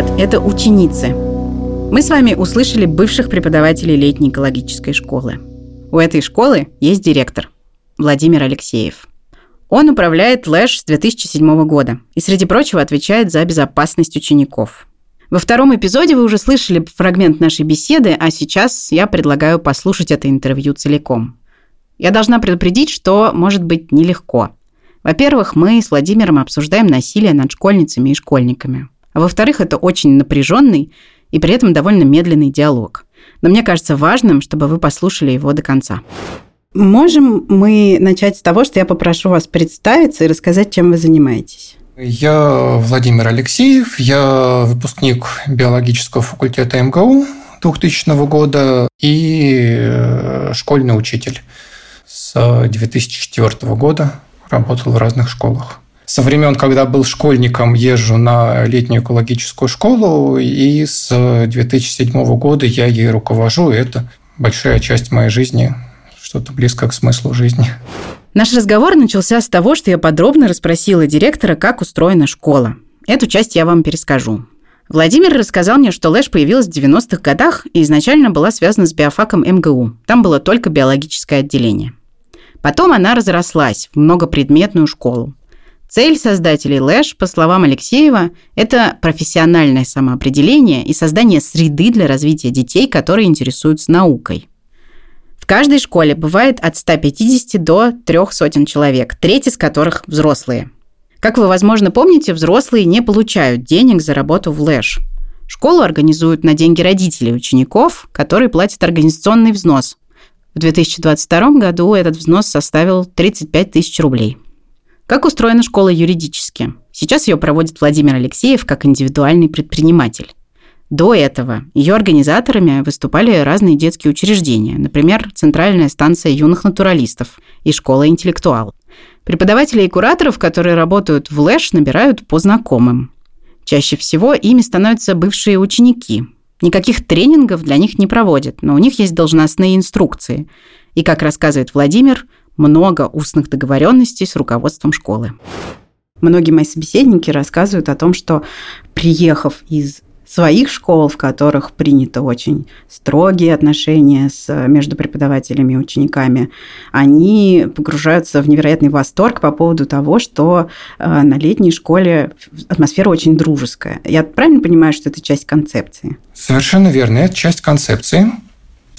Привет, это ученицы. Мы с вами услышали бывших преподавателей летней экологической школы. У этой школы есть директор Владимир Алексеев. Он управляет ЛЭШ с 2007 года и, среди прочего, отвечает за безопасность учеников. Во втором эпизоде вы уже слышали фрагмент нашей беседы, а сейчас я предлагаю послушать это интервью целиком. Я должна предупредить, что может быть нелегко – во-первых, мы с Владимиром обсуждаем насилие над школьницами и школьниками. А во-вторых, это очень напряженный и при этом довольно медленный диалог. Но мне кажется важным, чтобы вы послушали его до конца. Можем мы начать с того, что я попрошу вас представиться и рассказать, чем вы занимаетесь? Я Владимир Алексеев, я выпускник биологического факультета МГУ 2000 года и э, школьный учитель с 2004 года работал в разных школах. Со времен, когда был школьником, езжу на летнюю экологическую школу, и с 2007 года я ей руковожу. И это большая часть моей жизни, что-то близко к смыслу жизни. Наш разговор начался с того, что я подробно расспросила директора, как устроена школа. Эту часть я вам перескажу. Владимир рассказал мне, что ЛЭШ появилась в 90-х годах и изначально была связана с биофаком МГУ. Там было только биологическое отделение. Потом она разрослась в многопредметную школу. Цель создателей Лэш, по словам Алексеева, это профессиональное самоопределение и создание среды для развития детей, которые интересуются наукой. В каждой школе бывает от 150 до 300 человек, треть из которых взрослые. Как вы, возможно, помните, взрослые не получают денег за работу в Лэш. Школу организуют на деньги родителей учеников, которые платят организационный взнос, в 2022 году этот взнос составил 35 тысяч рублей. Как устроена школа юридически? Сейчас ее проводит Владимир Алексеев как индивидуальный предприниматель. До этого ее организаторами выступали разные детские учреждения, например, Центральная станция юных натуралистов и Школа интеллектуал. Преподавателей и кураторов, которые работают в ЛЭШ, набирают по знакомым. Чаще всего ими становятся бывшие ученики, Никаких тренингов для них не проводят, но у них есть должностные инструкции. И, как рассказывает Владимир, много устных договоренностей с руководством школы. Многие мои собеседники рассказывают о том, что приехав из своих школ, в которых принято очень строгие отношения с, между преподавателями и учениками, они погружаются в невероятный восторг по поводу того, что э, на летней школе атмосфера очень дружеская. Я правильно понимаю, что это часть концепции? Совершенно верно. Это часть концепции.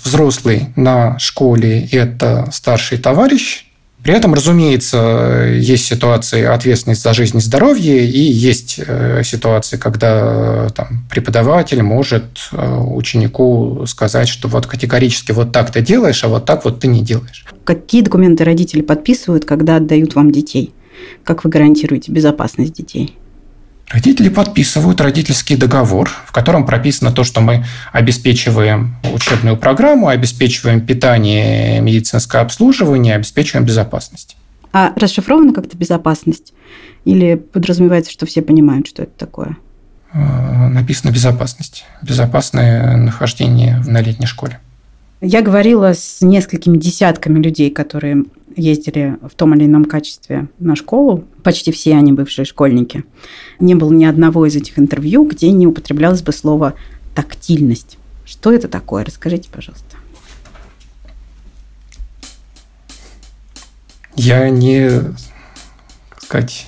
Взрослый на школе – это старший товарищ, при этом, разумеется, есть ситуации ответственность за жизнь и здоровье, и есть э, ситуации, когда там, преподаватель может э, ученику сказать, что вот категорически вот так ты делаешь, а вот так вот ты не делаешь. Какие документы родители подписывают, когда отдают вам детей? Как вы гарантируете безопасность детей? Родители подписывают родительский договор, в котором прописано то, что мы обеспечиваем учебную программу, обеспечиваем питание, медицинское обслуживание, обеспечиваем безопасность. А расшифрована как-то безопасность? Или подразумевается, что все понимают, что это такое? Э, написано безопасность. Безопасное нахождение на летней школе. Я говорила с несколькими десятками людей, которые ездили в том или ином качестве на школу. Почти все они бывшие школьники. Не было ни одного из этих интервью, где не употреблялось бы слово «тактильность». Что это такое? Расскажите, пожалуйста. Я не, как сказать,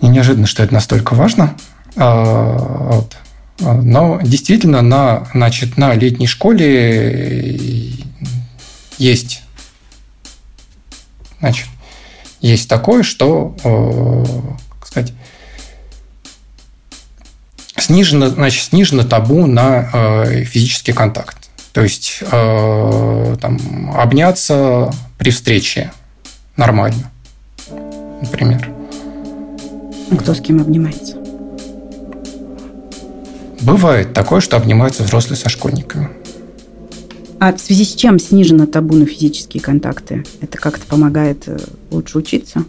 не неожиданно, что это настолько важно. А, вот. Но действительно на, значит, на летней школе есть, значит, есть такое, что, э, как сказать, снижено, значит, снижено табу на э, физический контакт. То есть э, там, обняться при встрече нормально, например. А кто с кем обнимается? Бывает такое, что обнимаются взрослые со школьниками. А в связи с чем снижено табу на физические контакты? Это как-то помогает э, лучше учиться?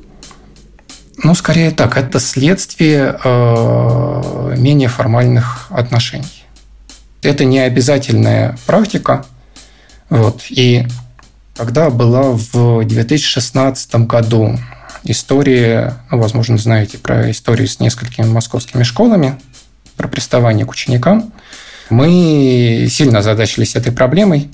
Ну, скорее так. Это следствие э, менее формальных отношений. Это не обязательная практика. Вот. И когда была в 2016 году истории, ну, возможно, знаете про истории с несколькими московскими школами, про приставание к ученикам. Мы сильно озадачились этой проблемой.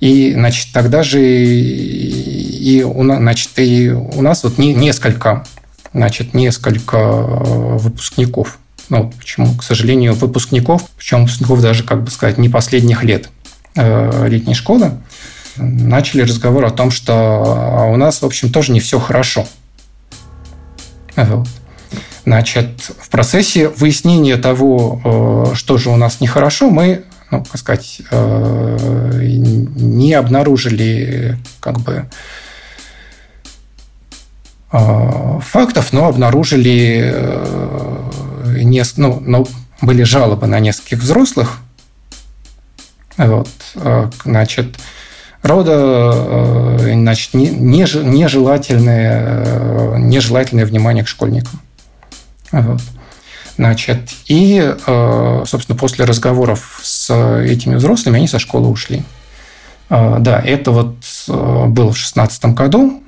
И, значит, тогда же и у, значит, и у нас вот несколько, значит, несколько выпускников. Ну, почему, к сожалению, выпускников, причем выпускников даже, как бы сказать, не последних лет э, летней школы, начали разговор о том, что а у нас, в общем, тоже не все хорошо. Вот. Значит, в процессе выяснения того, э, что же у нас нехорошо, мы, ну, как сказать, э, не обнаружили как бы э, фактов, но обнаружили ну, ну, были жалобы на нескольких взрослых. Вот, значит, рода значит, нежелательное, нежелательное внимание к школьникам. Вот. Значит, и, э, собственно, после разговоров с этими взрослыми они со школы ушли. Э, да, это вот э, было в 2016 году.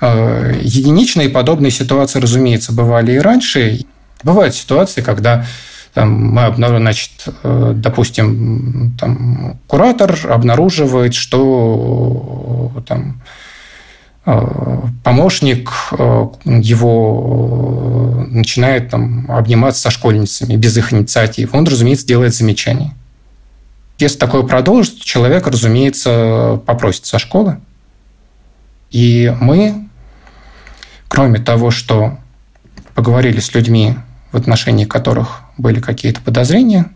Единичные подобные ситуации, разумеется, бывали и раньше. Бывают ситуации, когда там, мы обнаружим, значит, допустим, там, куратор обнаруживает, что там, помощник э, его э, начинает там, обниматься со школьницами без их инициатив. Он, разумеется, делает замечание. Если такое продолжится, человек, разумеется, попросит со школы. И мы, кроме того, что поговорили с людьми, в отношении которых были какие-то подозрения,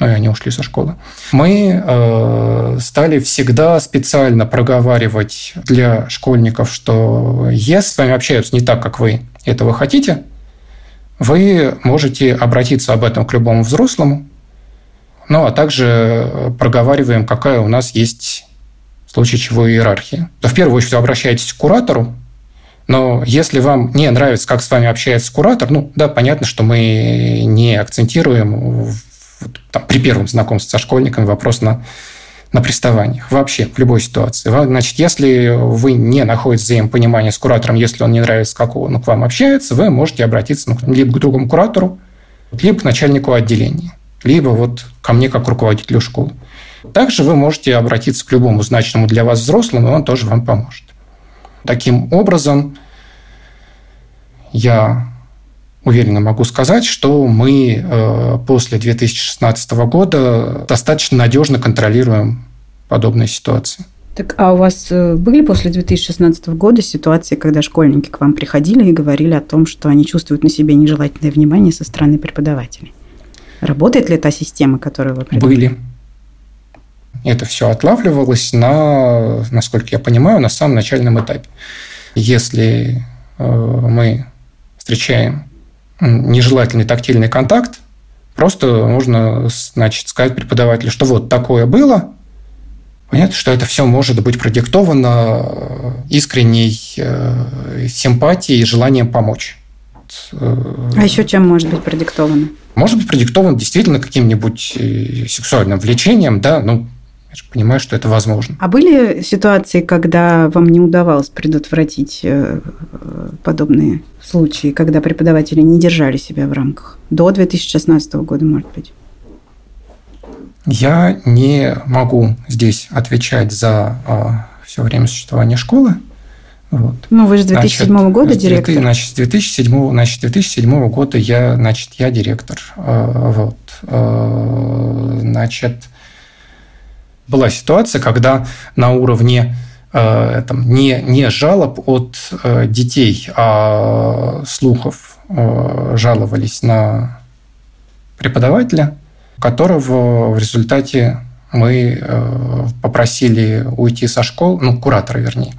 ну и они ушли со школы, мы э, стали всегда специально проговаривать для школьников, что если с вами общаются не так, как вы этого хотите, вы можете обратиться об этом к любому взрослому, ну а также проговариваем, какая у нас есть в случае чего иерархия. То в первую очередь обращайтесь к куратору, но если вам не нравится, как с вами общается куратор, ну да, понятно, что мы не акцентируем там, при первом знакомстве со школьником вопрос на, на приставаниях. Вообще, в любой ситуации. Значит, если вы не находите взаимопонимания с куратором, если он не нравится, как он к вам общается, вы можете обратиться ну, либо к другому куратору, либо к начальнику отделения, либо вот ко мне как руководителю школы. Также вы можете обратиться к любому значимому для вас взрослому, и он тоже вам поможет. Таким образом, я уверенно могу сказать, что мы э, после 2016 года достаточно надежно контролируем подобные ситуации. Так, а у вас э, были после 2016 года ситуации, когда школьники к вам приходили и говорили о том, что они чувствуют на себе нежелательное внимание со стороны преподавателей? Работает ли та система, которую вы придумали? Были. Это все отлавливалось на, насколько я понимаю, на самом начальном этапе. Если э, мы встречаем нежелательный тактильный контакт, просто можно, значит, сказать преподавателю, что вот такое было, Понятно, что это все может быть продиктовано э, искренней э, симпатией и желанием помочь. Э, а еще чем может быть продиктовано? Может быть продиктовано действительно каким-нибудь сексуальным влечением, да, ну, я же понимаю, что это возможно. А были ситуации, когда вам не удавалось предотвратить э, подобные случаи, когда преподаватели не держали себя в рамках? До 2016 года, может быть? Я не могу здесь отвечать за а, все время существования школы. Вот. Ну, вы же с 2007 значит, года директор. Значит, с 2007, значит, 2007 года я, значит, я директор. А, вот. А, значит, была ситуация, когда на уровне э, там, не, не жалоб от э, детей, а слухов э, жаловались на преподавателя, которого в результате мы попросили уйти со школы, ну, куратора, вернее.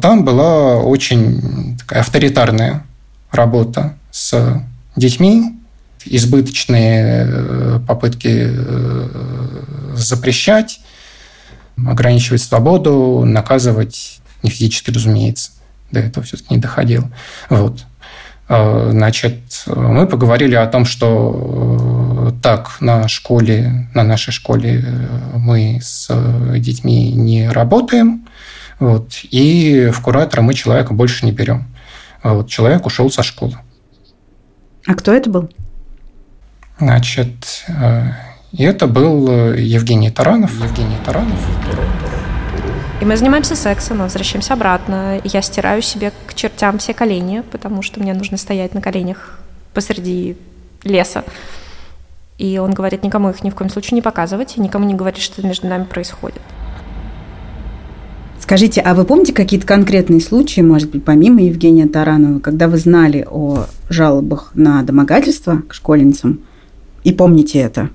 Там была очень такая авторитарная работа с детьми, избыточные попытки запрещать, ограничивать свободу, наказывать не физически, разумеется. До этого все-таки не доходило. Вот. А, значит, мы поговорили о том, что э, так на школе, на нашей школе э, мы с детьми не работаем, вот, и в куратора мы человека больше не берем. вот, человек ушел со школы. А кто это был? Значит, э, это был Евгений Таранов. Евгений Таранов. И мы занимаемся сексом, мы возвращаемся обратно. И я стираю себе к чертям все колени, потому что мне нужно стоять на коленях посреди леса. И он говорит, никому их ни в коем случае не показывать, и никому не говорить, что между нами происходит. Скажите, а вы помните какие-то конкретные случаи, может быть, помимо Евгения Таранова, когда вы знали о жалобах на домогательство к школьницам и помните это?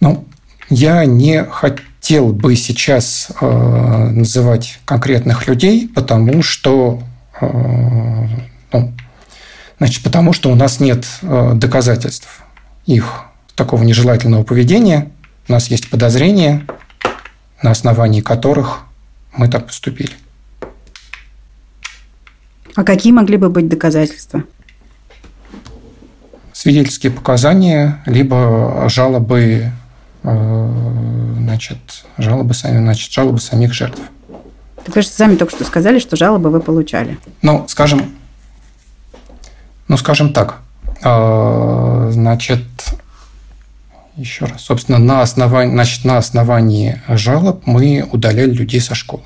Ну, я не хотел бы сейчас э, называть конкретных людей, потому что, э, ну, значит, потому что у нас нет э, доказательств их такого нежелательного поведения. У нас есть подозрения, на основании которых мы так поступили. А какие могли бы быть доказательства? Свидетельские показания, либо жалобы, значит, жалобы, сами, значит, жалобы самих жертв. Так вы же сами только что сказали, что жалобы вы получали. Ну, скажем, ну, скажем так, э, значит, еще раз. Собственно, на основании, значит, на основании жалоб мы удаляли людей со школы.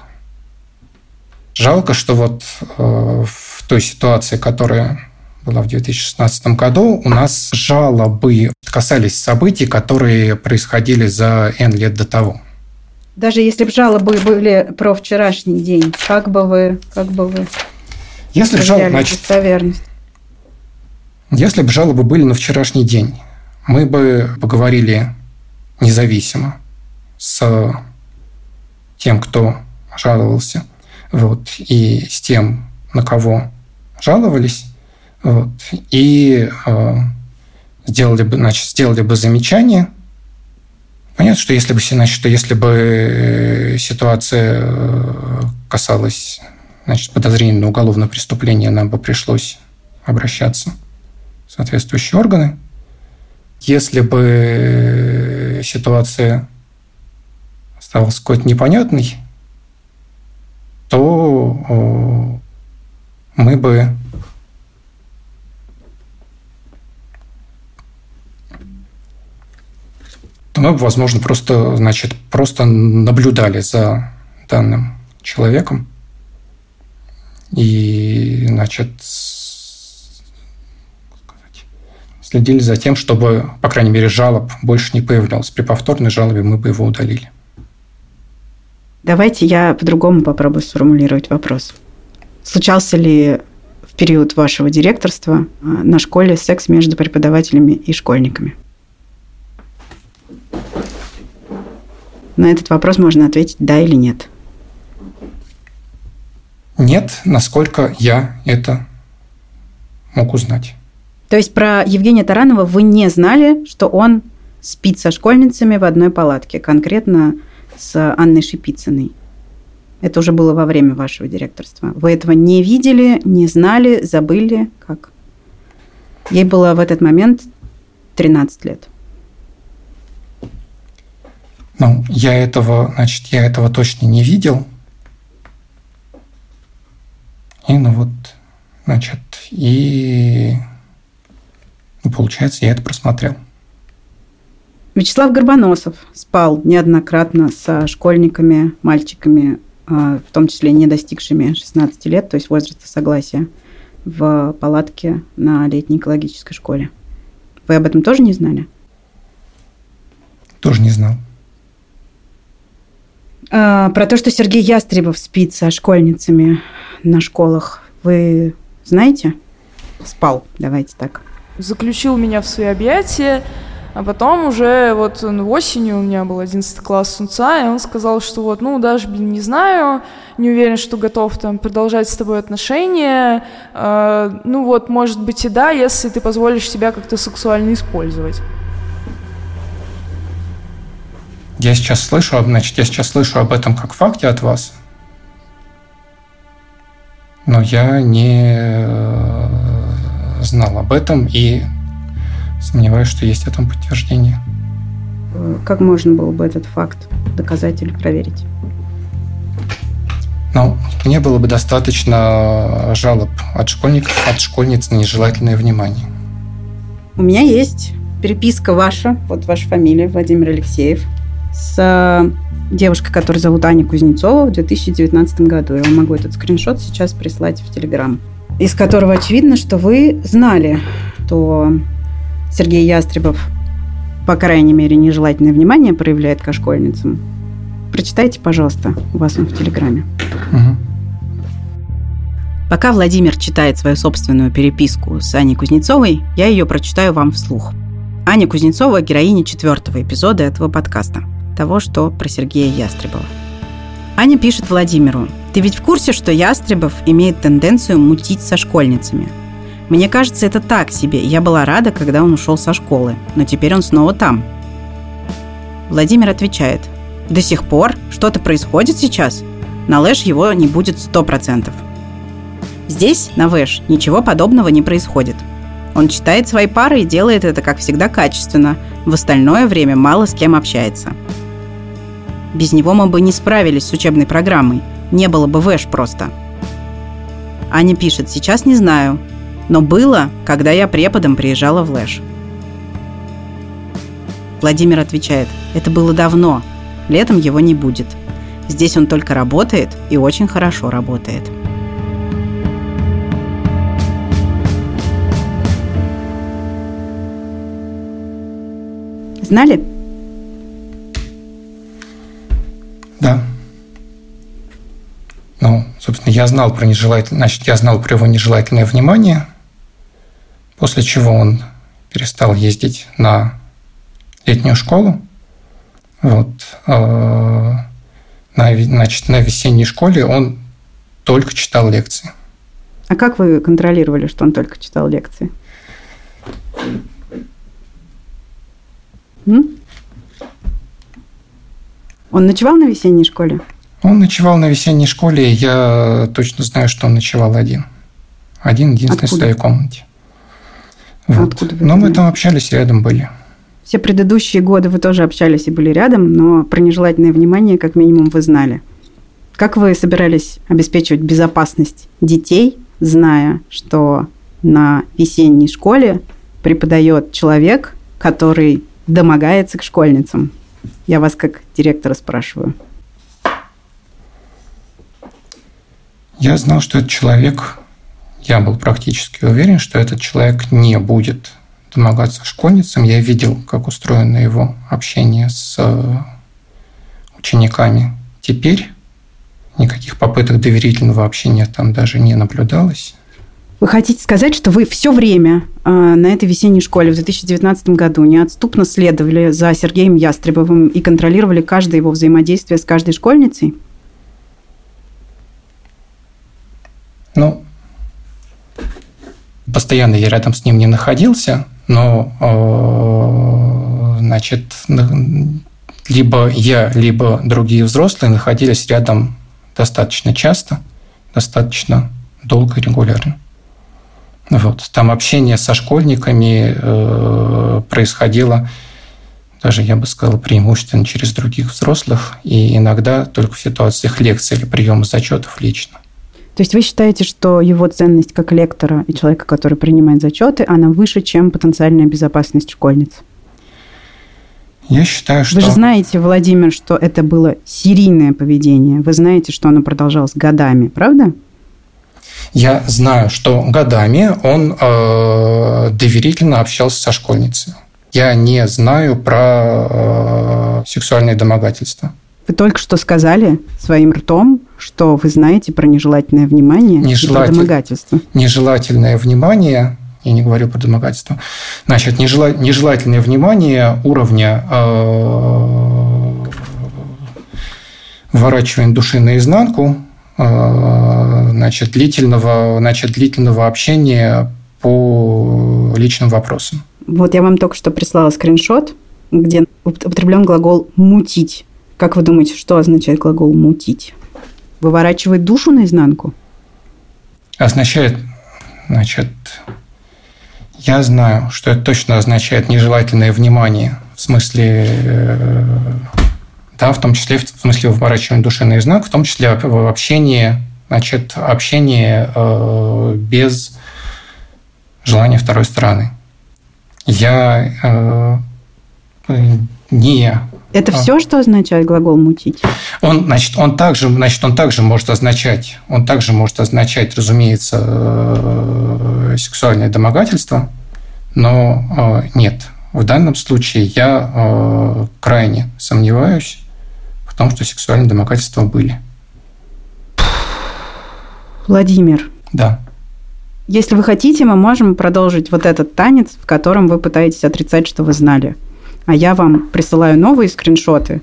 Жалко, что вот э, в той ситуации, которая была в 2016 году, у нас жалобы касались событий, которые происходили за N лет до того. Даже если бы жалобы были про вчерашний день, как бы вы, как бы вы если бы жалобы, значит, достоверность? Если бы жалобы были на вчерашний день, мы бы поговорили независимо с тем, кто жаловался, вот, и с тем, на кого жаловались, вот, и э, сделали бы, значит, сделали бы замечание. Понятно, что если бы, значит, что если бы э, ситуация э, касалась значит, подозрения на уголовное преступление, нам бы пришлось обращаться в соответствующие органы. Если бы ситуация оставалась какой-то непонятной, то мы бы мы возможно, просто, значит, просто наблюдали за данным человеком и, значит, следили за тем, чтобы, по крайней мере, жалоб больше не появлялось. При повторной жалобе мы бы его удалили. Давайте я по-другому попробую сформулировать вопрос. Случался ли в период вашего директорства а, на школе секс между преподавателями и школьниками? На этот вопрос можно ответить да или нет. Нет, насколько я это мог узнать. То есть про Евгения Таранова вы не знали, что он спит со школьницами в одной палатке, конкретно с Анной Шипицыной. Это уже было во время вашего директорства. Вы этого не видели, не знали, забыли? Как? Ей было в этот момент 13 лет. Ну, я этого, значит, я этого точно не видел. И ну вот, значит, и ну, получается, я это просмотрел. Вячеслав Горбоносов спал неоднократно со школьниками, мальчиками, а, в том числе не достигшими 16 лет, то есть возраста согласия, в палатке на летней экологической школе. Вы об этом тоже не знали? Тоже не знал. А, про то, что Сергей Ястребов спит со школьницами на школах, вы знаете? Спал, давайте так заключил меня в свои объятия, а потом уже вот осенью у меня был 11 класс Сунца, и он сказал, что вот, ну, даже, блин, не знаю, не уверен, что готов там продолжать с тобой отношения, э, ну вот, может быть и да, если ты позволишь себя как-то сексуально использовать. Я сейчас слышу, значит, я сейчас слышу об этом как факте от вас, но я не знал об этом и сомневаюсь, что есть этому подтверждение. Как можно было бы этот факт доказать или проверить? Но мне было бы достаточно жалоб от школьников, от школьниц на нежелательное внимание. У меня есть переписка ваша, вот ваша фамилия, Владимир Алексеев, с э, девушкой, которую зовут Аня Кузнецова в 2019 году. Я вам могу этот скриншот сейчас прислать в Телеграм. Из которого очевидно, что вы знали, что Сергей Ястребов, по крайней мере, нежелательное внимание проявляет к школьницам. Прочитайте, пожалуйста, у вас он в Телеграме. Угу. Пока Владимир читает свою собственную переписку с Аней Кузнецовой, я ее прочитаю вам вслух. Аня Кузнецова – героиня четвертого эпизода этого подкаста, того, что про Сергея Ястребова. Аня пишет Владимиру, «Ты ведь в курсе, что Ястребов имеет тенденцию мутить со школьницами? Мне кажется, это так себе. Я была рада, когда он ушел со школы, но теперь он снова там». Владимир отвечает, «До сих пор? Что-то происходит сейчас? На Лэш его не будет сто процентов». Здесь, на Вэш, ничего подобного не происходит – он читает свои пары и делает это, как всегда, качественно. В остальное время мало с кем общается. Без него мы бы не справились с учебной программой. Не было бы ВЭШ просто. Аня пишет, сейчас не знаю, но было, когда я преподом приезжала в Лэш. Владимир отвечает, это было давно, летом его не будет. Здесь он только работает и очень хорошо работает. Знали? Ну, собственно, я знал про нежелательное, значит, я знал про его нежелательное внимание, после чего он перестал ездить на летнюю школу. Вот. А, на, значит, на весенней школе он только читал лекции. А как вы контролировали, что он только читал лекции? Он ночевал на весенней школе? Он ночевал на весенней школе. Я точно знаю, что он ночевал один. Один, единственный Откуда? в своей комнате. Вот. Откуда вы но мы там общались, рядом были. Все предыдущие годы вы тоже общались и были рядом, но про нежелательное внимание как минимум вы знали. Как вы собирались обеспечивать безопасность детей, зная, что на весенней школе преподает человек, который домогается к школьницам? Я вас как директора спрашиваю. Я знал, что этот человек, я был практически уверен, что этот человек не будет домогаться школьницам. Я видел, как устроено его общение с э, учениками. Теперь никаких попыток доверительного общения там даже не наблюдалось. Вы хотите сказать, что вы все время э, на этой весенней школе в 2019 году неотступно следовали за Сергеем Ястребовым и контролировали каждое его взаимодействие с каждой школьницей? Ну, постоянно я рядом с ним не находился, но, э, значит, либо я, либо другие взрослые находились рядом достаточно часто, достаточно долго регулярно. Вот. Там общение со школьниками э, происходило даже, я бы сказал, преимущественно через других взрослых и иногда только в ситуациях лекций или приема зачетов лично. То есть вы считаете, что его ценность как лектора и человека, который принимает зачеты, она выше, чем потенциальная безопасность школьниц? Я считаю, что... Вы же знаете, Владимир, что это было серийное поведение. Вы знаете, что оно продолжалось годами, правда? Я знаю, что годами он э, доверительно общался со школьницей. Я не знаю про э, сексуальные домогательства. Вы только что сказали своим ртом, что вы знаете про нежелательное внимание Нежелатель... и домогательство. Нежелательное внимание, я не говорю про домогательство, значит, нежела... нежелательное внимание уровня э... выворачивания души наизнанку Э, значит, длительного, значит, длительного общения по личным вопросам. Вот я вам только что прислала скриншот, где употреблен глагол «мутить». Как вы думаете, что означает глагол «мутить»? Выворачивать душу наизнанку? Означает, значит, я знаю, что это точно означает нежелательное внимание, в смысле, э, да, в том числе, в смысле, выворачивание души наизнанку, в том числе в общении, значит, общение э, без желания второй стороны. Я э, не это а. все, что означает глагол мутить? Он, значит, он также, значит, он также может означать, он также может означать, разумеется, э, сексуальное домогательство, но э, нет. В данном случае я э, крайне сомневаюсь в том, что сексуальные домогательства были. Владимир. Да. Если вы хотите, мы можем продолжить вот этот танец, в котором вы пытаетесь отрицать, что вы знали а я вам присылаю новые скриншоты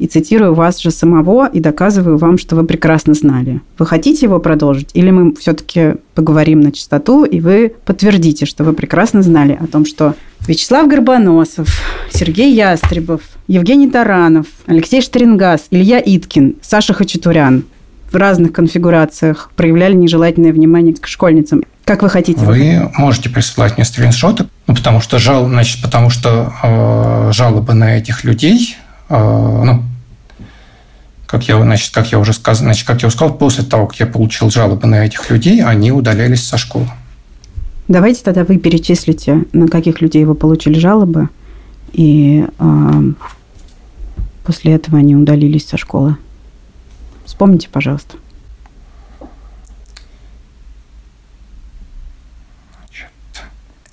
и цитирую вас же самого и доказываю вам, что вы прекрасно знали. Вы хотите его продолжить? Или мы все-таки поговорим на чистоту, и вы подтвердите, что вы прекрасно знали о том, что Вячеслав Горбоносов, Сергей Ястребов, Евгений Таранов, Алексей Штерингас, Илья Иткин, Саша Хачатурян в разных конфигурациях проявляли нежелательное внимание к школьницам. Как вы хотите? Вы можете присылать мне скриншоты, ну, потому что жал, значит, потому что э, жалобы на этих людей, э, ну, как я, значит, как я уже сказал, значит, как я уже сказал, после того, как я получил жалобы на этих людей, они удалялись со школы. Давайте тогда вы перечислите, на каких людей вы получили жалобы, и э, после этого они удалились со школы. Вспомните, пожалуйста.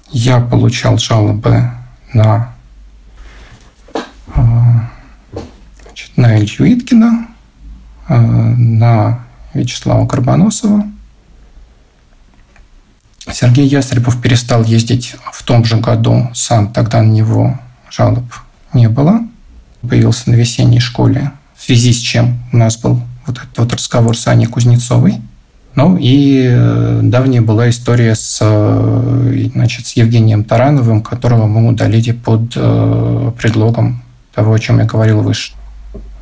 я получал жалобы на, э, значит, на Илью Иткина, э, на Вячеслава Карбоносова. Сергей Ястребов перестал ездить в том же году сам, тогда на него жалоб не было. Появился на весенней школе, в связи с чем у нас был вот этот вот разговор с Аней Кузнецовой – ну и э, давняя была история с, э, значит, с Евгением Тарановым, которого мы удалили под э, предлогом того, о чем я говорил выше.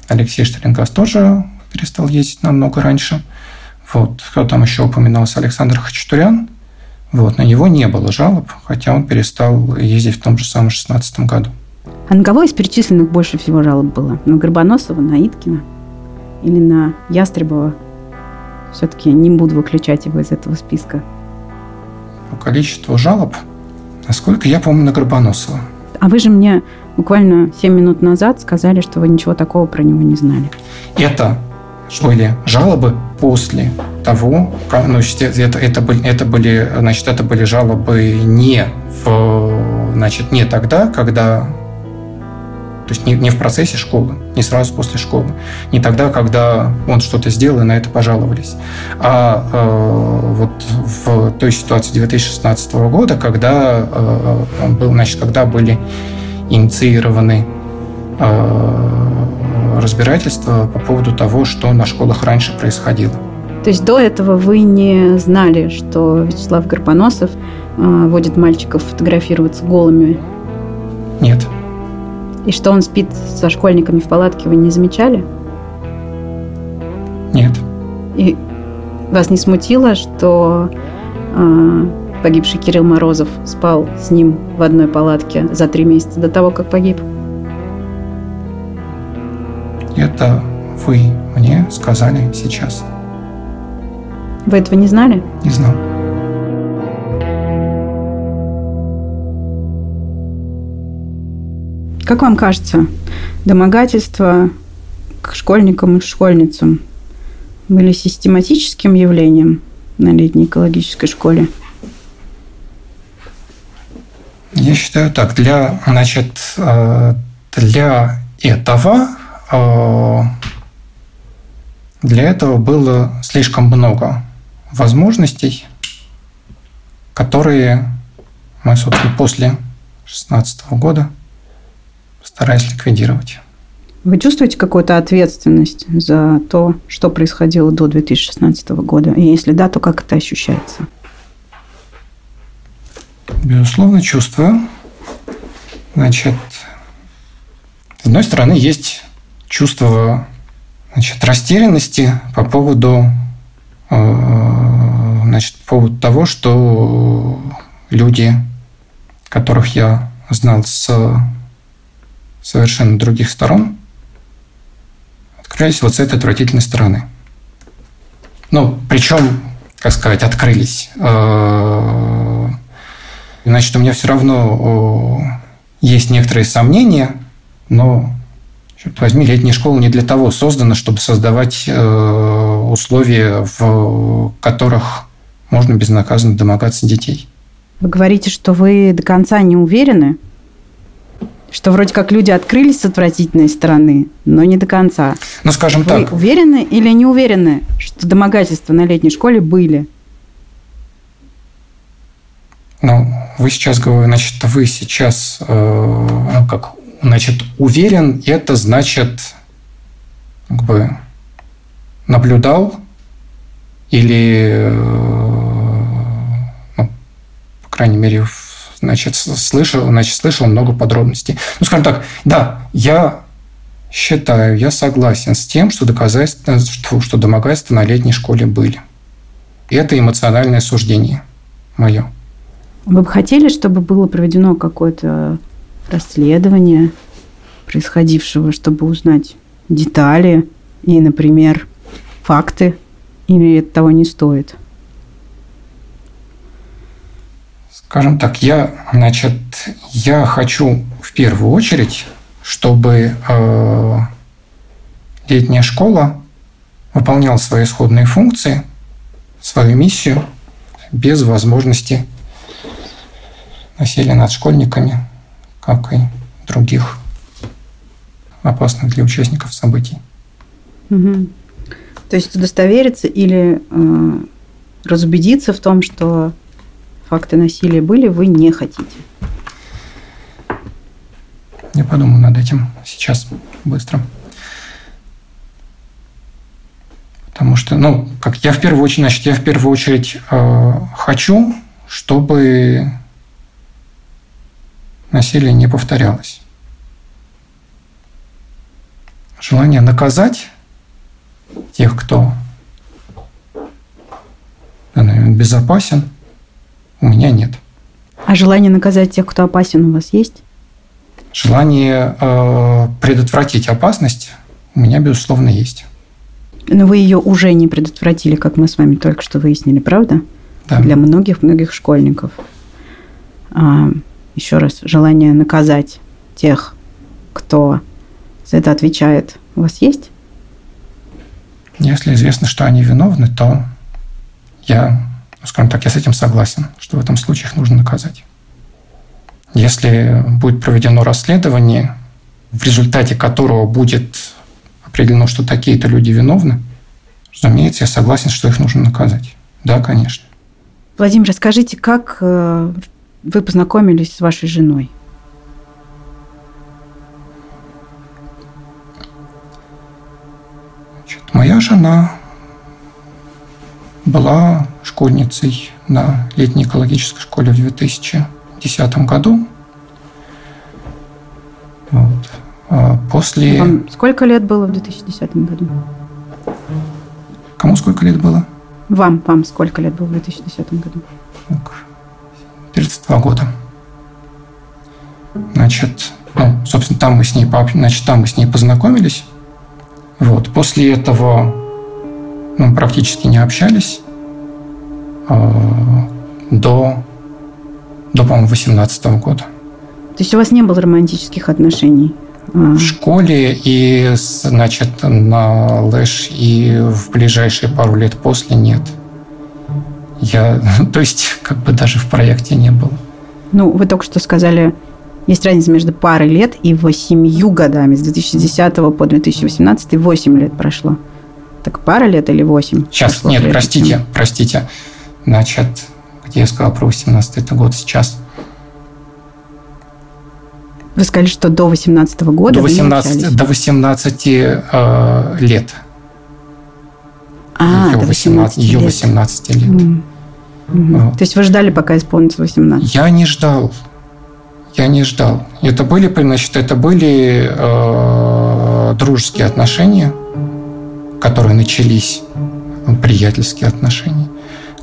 Алексей Штерингас тоже перестал ездить намного раньше. Вот. Кто там еще упоминался? Александр Хачатурян. Вот. На него не было жалоб, хотя он перестал ездить в том же самом 16 году. А на кого из перечисленных больше всего жалоб было? На Горбоносова, на Иткина или на Ястребова? Все-таки не буду выключать его из этого списка. По количеству жалоб, насколько я помню, на Горбоносова. А вы же мне буквально 7 минут назад сказали, что вы ничего такого про него не знали. Это были жалобы после того, как, ну, это, это, были, это были, значит, это были жалобы не в, значит, не тогда, когда то есть не, не в процессе школы, не сразу после школы, не тогда, когда он что-то сделал и на это пожаловались, а э, вот в той ситуации 2016 года, когда э, был, значит, когда были инициированы э, разбирательства по поводу того, что на школах раньше происходило. То есть до этого вы не знали, что Вячеслав Горбоносов э, водит мальчиков фотографироваться голыми? Нет. И что он спит со школьниками в палатке, вы не замечали? Нет. И вас не смутило, что э, погибший Кирилл Морозов спал с ним в одной палатке за три месяца до того, как погиб? Это вы мне сказали сейчас. Вы этого не знали? Не знал. Как вам кажется, домогательства к школьникам и школьницам были систематическим явлением на летней экологической школе? Я считаю так. Для, значит, э, для этого э, для этого было слишком много возможностей, которые мы, собственно, после 2016 года стараясь ликвидировать. Вы чувствуете какую-то ответственность за то, что происходило до 2016 года? И если да, то как это ощущается? Безусловно, чувствую. Значит, с одной стороны, есть чувство значит, растерянности по поводу, э, значит, по поводу того, что люди, которых я знал с совершенно других сторон, открылись вот с этой отвратительной стороны. Ну, причем, как сказать, открылись. Э, значит, у меня все равно есть некоторые сомнения, но, черт возьми, летняя школа не для того создана, чтобы создавать э, условия, в которых можно безнаказанно домогаться детей. Вы говорите, что вы до конца не уверены, что вроде как люди открылись с отвратительной стороны, но не до конца. Ну, скажем Вы так. уверены или не уверены, что домогательства на летней школе были? Ну, вы сейчас говорите, значит, вы сейчас, э, ну, как, значит, уверен, это значит, как бы, наблюдал или, э, ну, по крайней мере, значит, слышал, значит, слышал много подробностей. Ну, скажем так, да, я считаю, я согласен с тем, что доказательства, что, домогательства на летней школе были. Это эмоциональное суждение мое. Вы бы хотели, чтобы было проведено какое-то расследование происходившего, чтобы узнать детали и, например, факты, или это того не стоит? Скажем так, я, значит, я хочу в первую очередь, чтобы э, летняя школа выполняла свои исходные функции, свою миссию без возможности насилия над школьниками, как и других опасных для участников событий. Угу. То есть удостовериться или э, разубедиться в том, что факты насилия были, вы не хотите? Я подумаю над этим сейчас быстро. Потому что, ну, как я в первую очередь, значит, я в первую очередь э, хочу, чтобы насилие не повторялось. Желание наказать тех, кто безопасен, у меня нет. А желание наказать тех, кто опасен, у вас есть? Желание э, предотвратить опасность у меня, безусловно, есть. Но вы ее уже не предотвратили, как мы с вами только что выяснили, правда? Да. Для многих-многих школьников. А, еще раз, желание наказать тех, кто за это отвечает, у вас есть? Если известно, что они виновны, то я, ну, скажем так, я с этим согласен, что в этом случае их нужно наказать. Если будет проведено расследование, в результате которого будет определено, что такие-то люди виновны, разумеется, я согласен, что их нужно наказать. Да, конечно. Владимир, расскажите, как э, вы познакомились с вашей женой? Значит, моя жена была школьницей на летней экологической школе в 2010 году. Вот. А после... Вам сколько лет было в 2010 году? Кому сколько лет было? Вам, вам сколько лет было в 2010 году? 32 года. Значит, ну, собственно, там мы с ней, значит, там мы с ней познакомились. Вот. После этого мы практически не общались до, до, по-моему, 18 года. То есть у вас не было романтических отношений? А. В школе и, значит, на Лэш и в ближайшие пару лет после нет. Я, то есть, как бы даже в проекте не было. Ну, вы только что сказали, есть разница между парой лет и восемью годами. С 2010 по 2018 восемь лет прошло. Так пара лет или восемь? Сейчас, нет, простите, чем? простите. Значит, где я сказал про 18 это год сейчас. Вы сказали, что до 18 года до 18, до 18 э, лет. А, ее до 18, 18 лет. Ее 18 лет. Mm. Mm-hmm. Вот. То есть вы ждали, пока исполнится 18? Я не ждал. Я не ждал. Это были, значит, это были э, дружеские отношения, которые начались, приятельские отношения,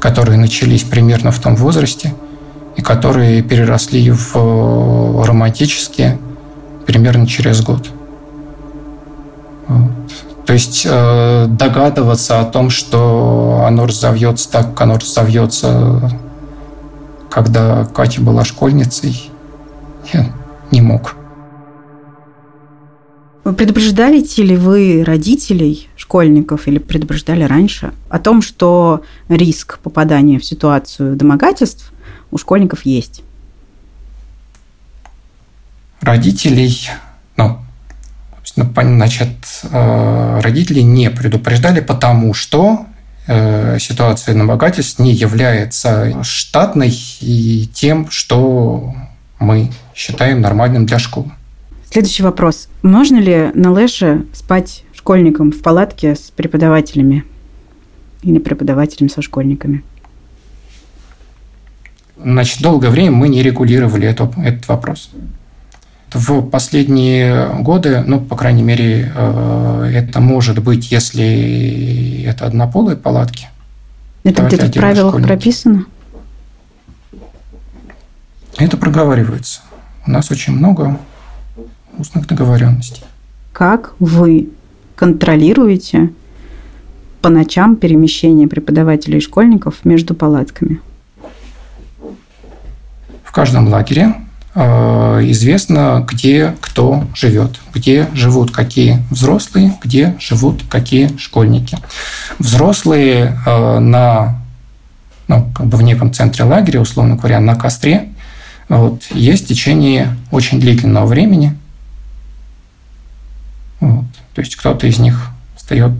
которые начались примерно в том возрасте, и которые переросли в романтические примерно через год. Вот. То есть э, догадываться о том, что оно разовьется так, как оно разовьется, когда Катя была школьницей, я не мог. Предупреждаете ли вы родителей школьников или предупреждали раньше о том, что риск попадания в ситуацию домогательств у школьников есть? Родителей, ну, значит, э, родители не предупреждали, потому что э, ситуация домогательств не является штатной и тем, что мы считаем нормальным для школы. Следующий вопрос. Можно ли на Лэше спать школьникам в палатке с преподавателями или преподавателями со школьниками? Значит, долгое время мы не регулировали это, этот вопрос. В последние годы, ну, по крайней мере, э, это может быть, если это однополые палатки. Это где-то в правилах школьники. прописано? Это проговаривается. У нас очень много устных договоренностей. Как вы контролируете по ночам перемещение преподавателей и школьников между палатками? В каждом лагере э, известно, где кто живет, где живут какие взрослые, где живут какие школьники. Взрослые э, на ну, как бы в неком центре лагеря, условно говоря, на костре, вот, есть в течение очень длительного времени. То есть кто-то из них встает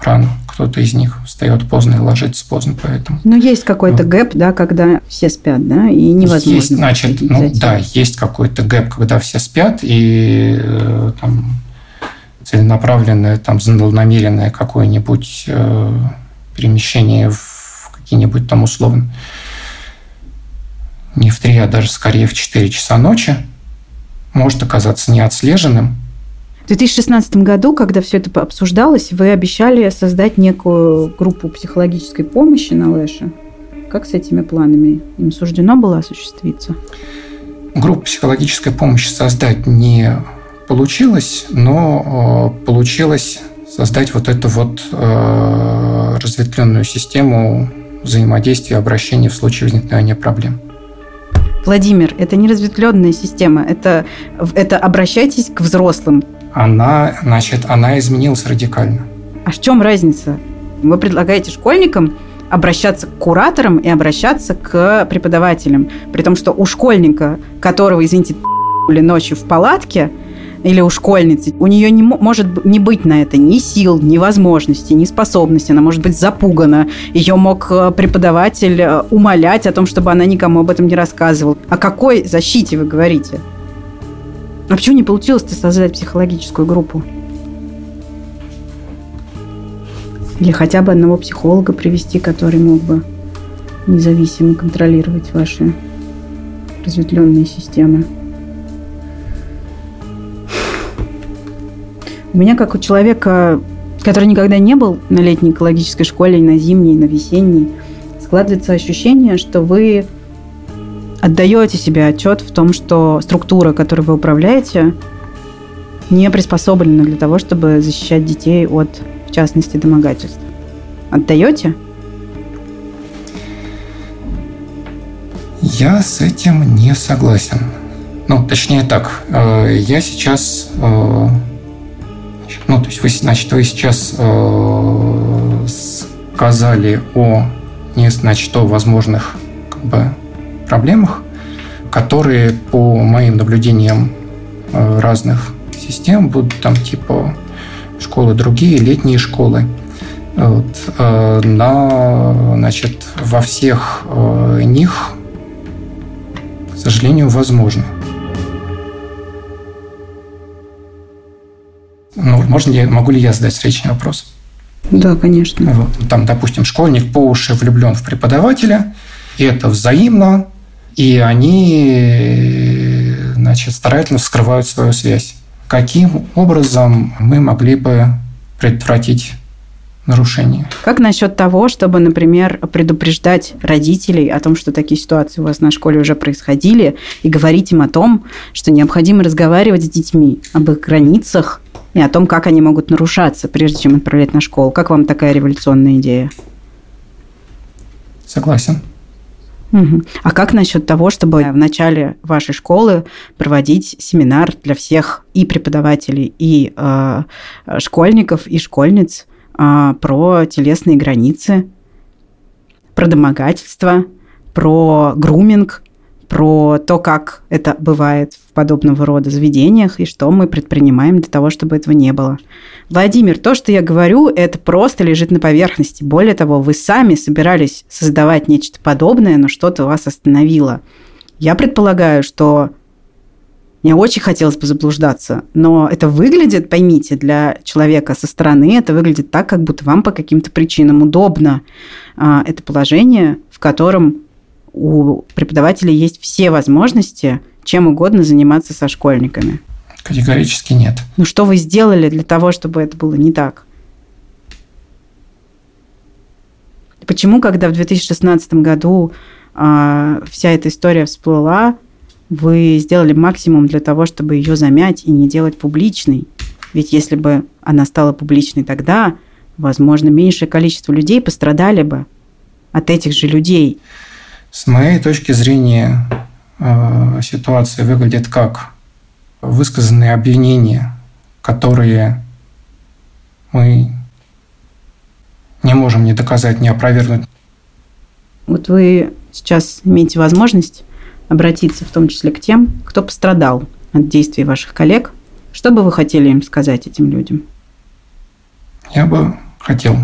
рано, кто-то из них встает поздно и ложится поздно, поэтому. Но есть какой-то вот. gap, да, когда все спят, да, и невозможно. Есть, значит, ну да, есть какой-то gap, когда все спят и э, там целенаправленное, там злонамеренное какое-нибудь э, перемещение в какие-нибудь там условно не в три, а даже скорее в 4 часа ночи может оказаться неотслеженным, 2016 году, когда все это обсуждалось, вы обещали создать некую группу психологической помощи на Лэше. Как с этими планами? Им суждено было осуществиться? Группу психологической помощи создать не получилось, но э, получилось создать вот эту вот э, разветвленную систему взаимодействия и обращения в случае возникновения проблем. Владимир, это не разветвленная система, это, это обращайтесь к взрослым, она, значит, она изменилась радикально. А в чем разница? Вы предлагаете школьникам обращаться к кураторам и обращаться к преподавателям. При том, что у школьника, которого, извините, ночью в палатке, или у школьницы, у нее не может не быть на это ни сил, ни возможностей, ни способностей. Она может быть запугана. Ее мог э, преподаватель э, умолять о том, чтобы она никому об этом не рассказывала. О какой защите вы говорите? А почему не получилось-то создать психологическую группу? Или хотя бы одного психолога привести, который мог бы независимо контролировать ваши разветвленные системы. У меня, как у человека, который никогда не был на летней экологической школе, на зимней, на весенней, складывается ощущение, что вы отдаете себе отчет в том, что структура, которой вы управляете, не приспособлена для того, чтобы защищать детей от, в частности, домогательств. Отдаете? Я с этим не согласен. Ну, точнее так, э, я сейчас, э, ну, то есть вы, значит, вы сейчас э, сказали о, не, значит, о возможных как бы проблемах, которые по моим наблюдениям э, разных систем будут там типа школы другие, летние школы. Вот. Э, на, значит, во всех э, них, к сожалению, возможно. Ну, можно ли, могу ли я задать встречный вопрос? Да, конечно. Вот. Там, допустим, школьник по уши влюблен в преподавателя, и это взаимно, и они значит, старательно скрывают свою связь. Каким образом мы могли бы предотвратить нарушения. Как насчет того, чтобы, например, предупреждать родителей о том, что такие ситуации у вас на школе уже происходили, и говорить им о том, что необходимо разговаривать с детьми об их границах и о том, как они могут нарушаться, прежде чем отправлять на школу? Как вам такая революционная идея? Согласен. А как насчет того, чтобы в начале вашей школы проводить семинар для всех и преподавателей, и э, школьников, и школьниц э, про телесные границы, про домогательство, про груминг, про то, как это бывает в подобного рода заведениях и что мы предпринимаем для того, чтобы этого не было. Владимир, то, что я говорю, это просто лежит на поверхности. Более того, вы сами собирались создавать нечто подобное, но что-то вас остановило. Я предполагаю, что мне очень хотелось бы заблуждаться, но это выглядит, поймите, для человека со стороны, это выглядит так, как будто вам по каким-то причинам удобно а, это положение, в котором у преподавателей есть все возможности чем угодно заниматься со школьниками. Категорически нет. Ну что вы сделали для того, чтобы это было не так? Почему, когда в 2016 году э, вся эта история всплыла, вы сделали максимум для того, чтобы ее замять и не делать публичной? Ведь если бы она стала публичной тогда, возможно, меньшее количество людей пострадали бы от этих же людей. С моей точки зрения э, ситуация выглядит как высказанные обвинения, которые мы не можем ни доказать, ни опровергнуть. Вот вы сейчас имеете возможность обратиться в том числе к тем, кто пострадал от действий ваших коллег. Что бы вы хотели им сказать этим людям? Я бы хотел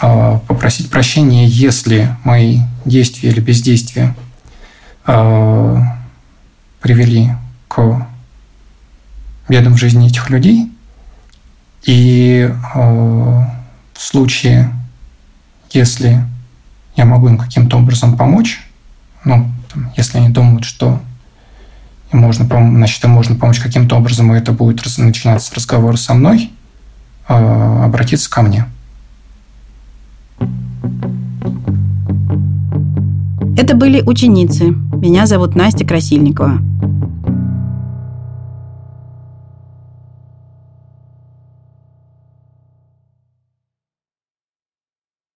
попросить прощения, если мои действия или бездействия а, привели к бедам в жизни этих людей. И а, в случае, если я могу им каким-то образом помочь, ну, там, если они думают, что им можно, значит, им можно помочь каким-то образом, и это будет начинаться разговор со мной, обратиться ко мне. Это были ученицы. Меня зовут Настя Красильникова.